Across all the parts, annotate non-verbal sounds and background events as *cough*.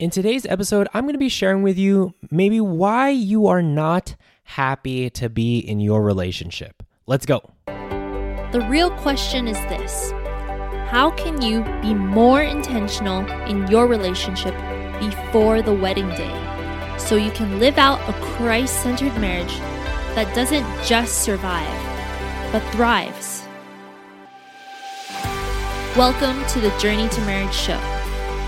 In today's episode, I'm going to be sharing with you maybe why you are not happy to be in your relationship. Let's go. The real question is this How can you be more intentional in your relationship before the wedding day so you can live out a Christ centered marriage that doesn't just survive, but thrives? Welcome to the Journey to Marriage show.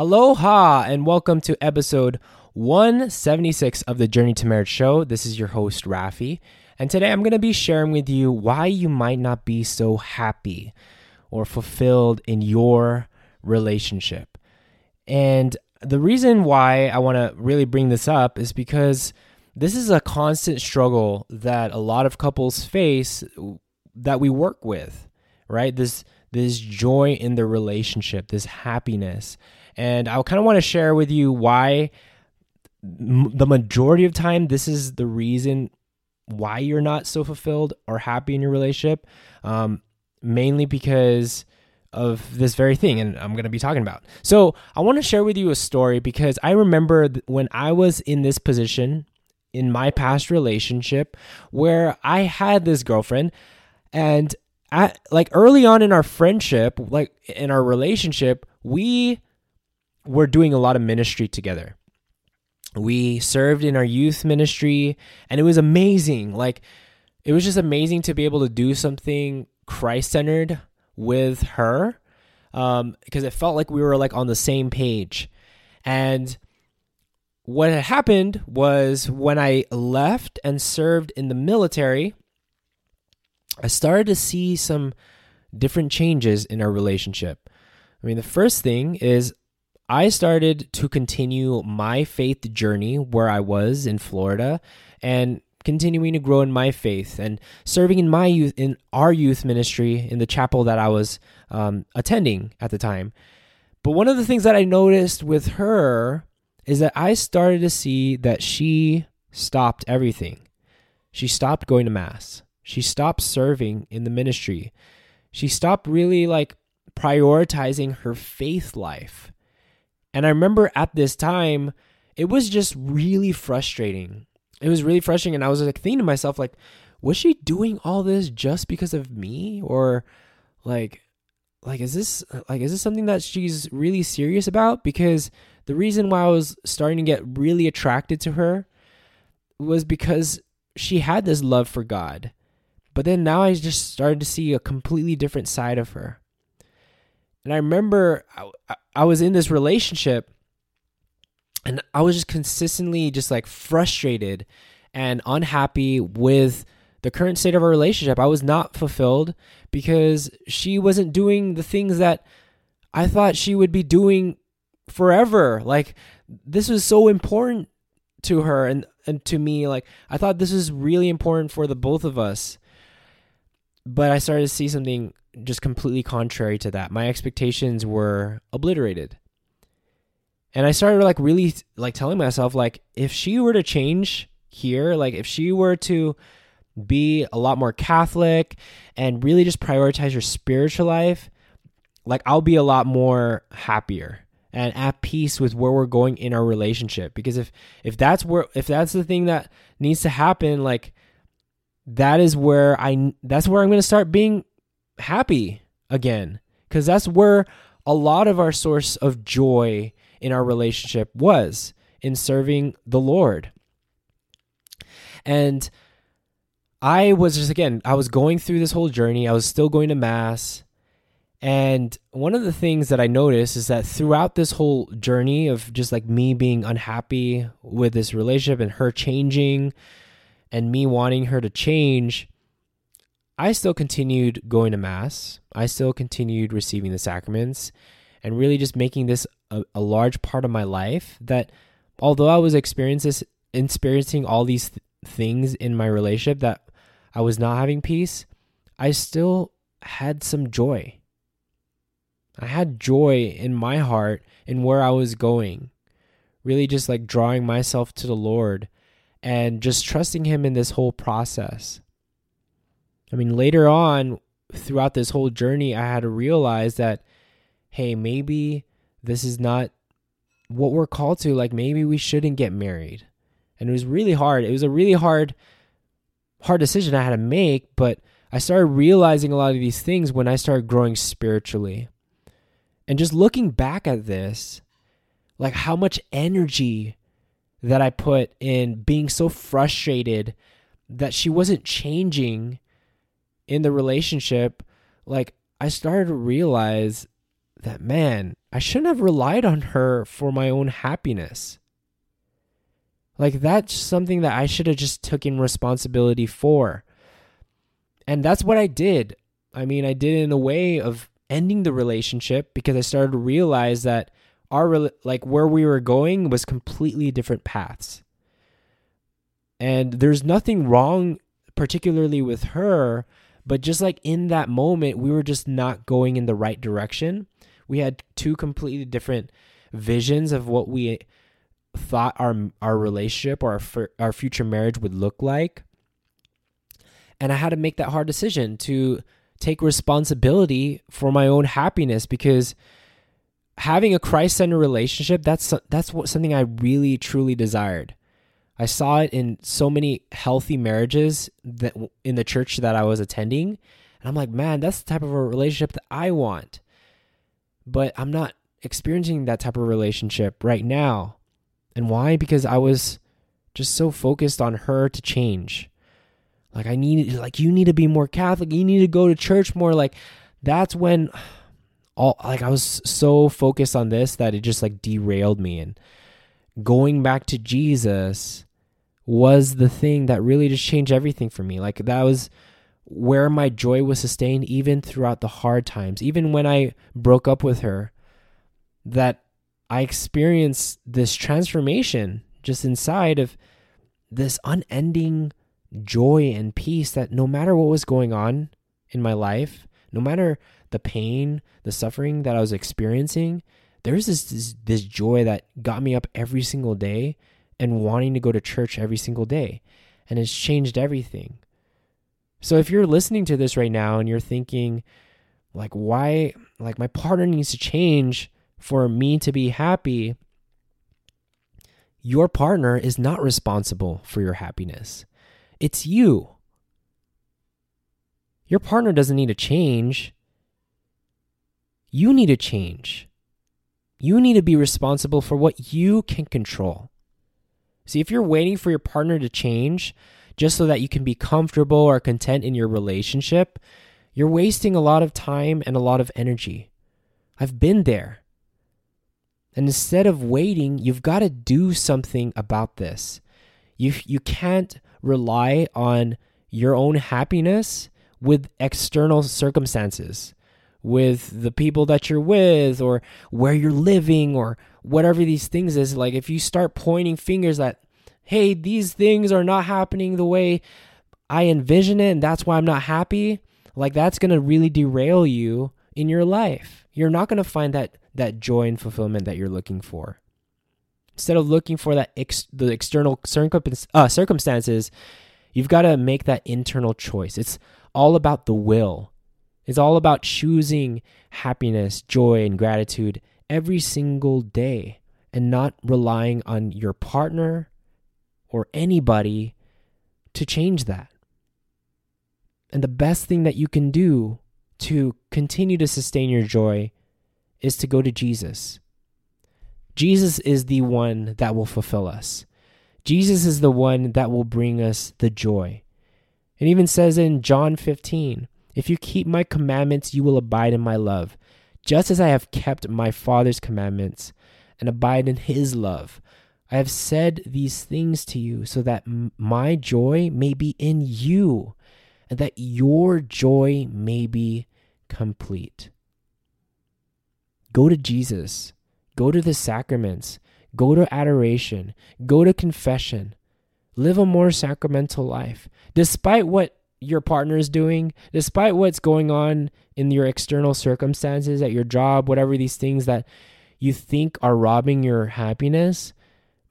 Aloha and welcome to episode 176 of the Journey to Marriage show. This is your host, Rafi. And today I'm going to be sharing with you why you might not be so happy or fulfilled in your relationship. And the reason why I want to really bring this up is because this is a constant struggle that a lot of couples face that we work with, right? This this joy in the relationship, this happiness. And I kind of want to share with you why m- the majority of time this is the reason why you're not so fulfilled or happy in your relationship. Um, mainly because of this very thing and I'm going to be talking about. So, I want to share with you a story because I remember when I was in this position in my past relationship where I had this girlfriend and at like early on in our friendship, like in our relationship, we were doing a lot of ministry together. We served in our youth ministry and it was amazing. Like it was just amazing to be able to do something Christ centered with her um, because it felt like we were like on the same page. And what had happened was when I left and served in the military, I started to see some different changes in our relationship. I mean, the first thing is I started to continue my faith journey where I was in Florida and continuing to grow in my faith and serving in my youth in our youth ministry in the chapel that I was um, attending at the time. But one of the things that I noticed with her is that I started to see that she stopped everything. She stopped going to mass. She stopped serving in the ministry. She stopped really like prioritizing her faith life. And I remember at this time, it was just really frustrating. It was really frustrating. And I was like thinking to myself, like, was she doing all this just because of me? Or like, like is this like is this something that she's really serious about? Because the reason why I was starting to get really attracted to her was because she had this love for God. But then now I just started to see a completely different side of her. And I remember I, I was in this relationship and I was just consistently just like frustrated and unhappy with the current state of our relationship. I was not fulfilled because she wasn't doing the things that I thought she would be doing forever. Like this was so important to her and and to me like I thought this was really important for the both of us but I started to see something just completely contrary to that. My expectations were obliterated. And I started like really like telling myself like if she were to change here, like if she were to be a lot more Catholic and really just prioritize her spiritual life, like I'll be a lot more happier and at peace with where we're going in our relationship because if if that's where if that's the thing that needs to happen like that is where I that's where I'm going to start being happy again cuz that's where a lot of our source of joy in our relationship was in serving the Lord. And I was just again, I was going through this whole journey. I was still going to mass. And one of the things that I noticed is that throughout this whole journey of just like me being unhappy with this relationship and her changing and me wanting her to change, I still continued going to Mass. I still continued receiving the sacraments and really just making this a, a large part of my life that although I was experiencing all these th- things in my relationship that I was not having peace, I still had some joy. I had joy in my heart in where I was going. Really just like drawing myself to the Lord and just trusting him in this whole process. I mean, later on throughout this whole journey, I had to realize that hey, maybe this is not what we're called to. Like maybe we shouldn't get married. And it was really hard. It was a really hard hard decision I had to make, but I started realizing a lot of these things when I started growing spiritually. And just looking back at this, like how much energy that I put in being so frustrated that she wasn't changing in the relationship, like I started to realize that, man, I shouldn't have relied on her for my own happiness. Like that's something that I should have just taken responsibility for. And that's what I did. I mean, I did it in a way of ending the relationship because I started to realize that our like where we were going was completely different paths. And there's nothing wrong particularly with her, but just like in that moment we were just not going in the right direction. We had two completely different visions of what we thought our our relationship or our our future marriage would look like. And I had to make that hard decision to take responsibility for my own happiness because having a Christ-centered relationship that's that's what something I really truly desired. I saw it in so many healthy marriages that in the church that I was attending and I'm like, "Man, that's the type of a relationship that I want." But I'm not experiencing that type of relationship right now. And why? Because I was just so focused on her to change. Like I need like you need to be more Catholic. You need to go to church more. Like that's when all like I was so focused on this that it just like derailed me and going back to Jesus was the thing that really just changed everything for me. Like that was where my joy was sustained even throughout the hard times. Even when I broke up with her that I experienced this transformation just inside of this unending joy and peace that no matter what was going on in my life, no matter the pain, the suffering that I was experiencing, there's this, this, this joy that got me up every single day and wanting to go to church every single day. And it's changed everything. So if you're listening to this right now and you're thinking, like, why, like, my partner needs to change for me to be happy, your partner is not responsible for your happiness. It's you. Your partner doesn't need to change. You need to change. You need to be responsible for what you can control. See, if you're waiting for your partner to change just so that you can be comfortable or content in your relationship, you're wasting a lot of time and a lot of energy. I've been there. And instead of waiting, you've got to do something about this. You, you can't rely on your own happiness with external circumstances, with the people that you're with, or where you're living, or whatever these things is. Like if you start pointing fingers at, hey, these things are not happening the way I envision it, and that's why I'm not happy, like that's going to really derail you in your life. You're not going to find that that joy and fulfillment that you're looking for. Instead of looking for that ex- the external uh, circumstances, you've got to make that internal choice. It's all about the will. It's all about choosing happiness, joy, and gratitude every single day and not relying on your partner or anybody to change that. And the best thing that you can do to continue to sustain your joy is to go to Jesus. Jesus is the one that will fulfill us. Jesus is the one that will bring us the joy. It even says in John 15, If you keep my commandments, you will abide in my love, just as I have kept my Father's commandments and abide in his love. I have said these things to you so that my joy may be in you and that your joy may be complete. Go to Jesus. Go to the sacraments, go to adoration, go to confession. Live a more sacramental life. Despite what your partner is doing, despite what's going on in your external circumstances at your job, whatever these things that you think are robbing your happiness,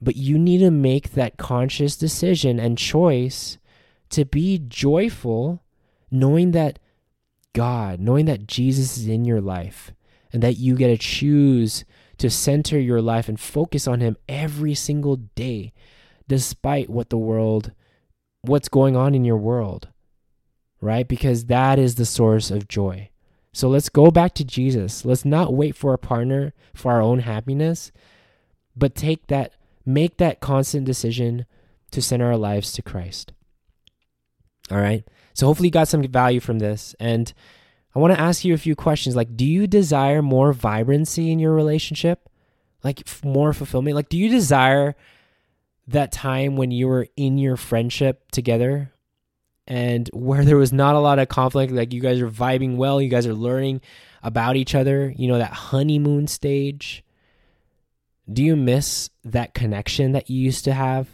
but you need to make that conscious decision and choice to be joyful, knowing that God, knowing that Jesus is in your life and that you get to choose to center your life and focus on Him every single day, despite what the world, what's going on in your world, right? Because that is the source of joy. So let's go back to Jesus. Let's not wait for a partner for our own happiness, but take that, make that constant decision to center our lives to Christ. All right. So hopefully you got some value from this. And I want to ask you a few questions. Like, do you desire more vibrancy in your relationship? Like, more fulfillment? Like, do you desire that time when you were in your friendship together and where there was not a lot of conflict? Like, you guys are vibing well, you guys are learning about each other, you know, that honeymoon stage? Do you miss that connection that you used to have?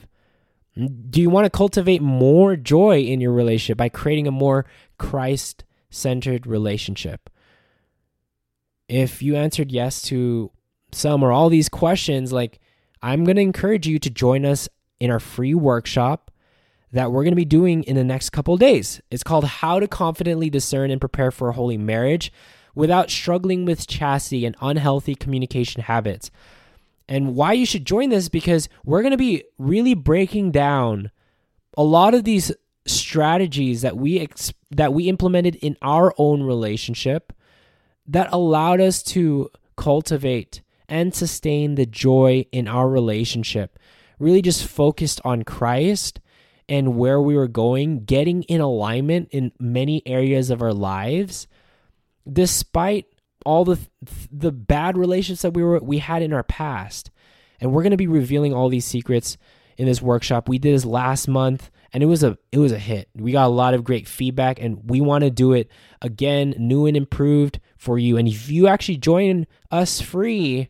Do you want to cultivate more joy in your relationship by creating a more Christ centered relationship? If you answered yes to some or all these questions, like I'm going to encourage you to join us in our free workshop that we're going to be doing in the next couple days. It's called How to Confidently Discern and Prepare for a Holy Marriage Without Struggling with Chastity and Unhealthy Communication Habits. And why you should join this because we're going to be really breaking down a lot of these strategies that we ex- that we implemented in our own relationship that allowed us to cultivate and sustain the joy in our relationship. Really just focused on Christ and where we were going, getting in alignment in many areas of our lives despite all the the bad relationships that we were we had in our past. And we're going to be revealing all these secrets in this workshop. We did this last month and it was a it was a hit. We got a lot of great feedback and we want to do it again new and improved for you. And if you actually join us free,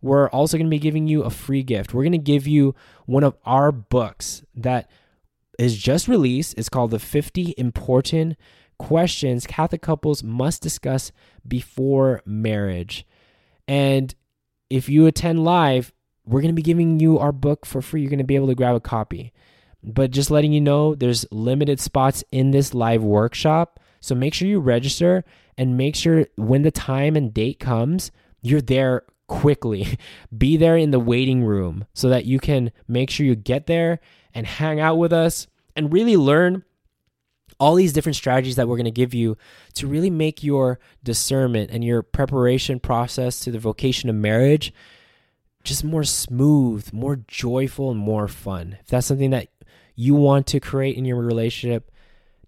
we're also going to be giving you a free gift. We're going to give you one of our books that is just released. It's called The 50 Important Questions Catholic Couples Must Discuss Before Marriage. And if you attend live, we're going to be giving you our book for free. You're going to be able to grab a copy. But just letting you know, there's limited spots in this live workshop. So make sure you register and make sure when the time and date comes, you're there quickly. *laughs* Be there in the waiting room so that you can make sure you get there and hang out with us and really learn all these different strategies that we're going to give you to really make your discernment and your preparation process to the vocation of marriage just more smooth, more joyful, and more fun. If that's something that you want to create in your relationship,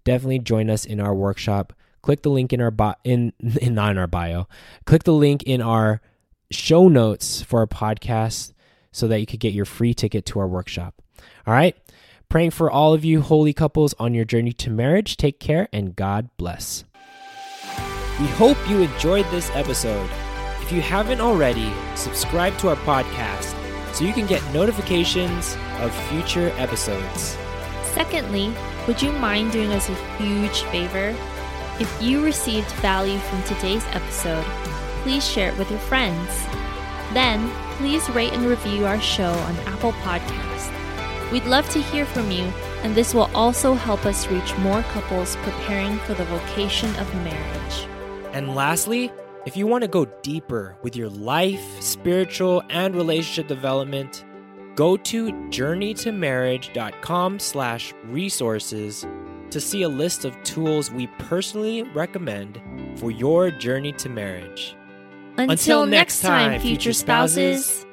definitely join us in our workshop. Click the link in our bio, in, *laughs* in not in our bio. Click the link in our show notes for our podcast so that you could get your free ticket to our workshop. All right. Praying for all of you holy couples on your journey to marriage. Take care and God bless. We hope you enjoyed this episode. If you haven't already, subscribe to our podcast so you can get notifications of future episodes. Secondly, would you mind doing us a huge favor? If you received value from today's episode, please share it with your friends. Then, please rate and review our show on Apple Podcast. We'd love to hear from you, and this will also help us reach more couples preparing for the vocation of marriage. And lastly, if you want to go deeper with your life, spiritual, and relationship development, go to journeytomarriage.com slash resources to see a list of tools we personally recommend for your journey to marriage. Until, next time, future spouses.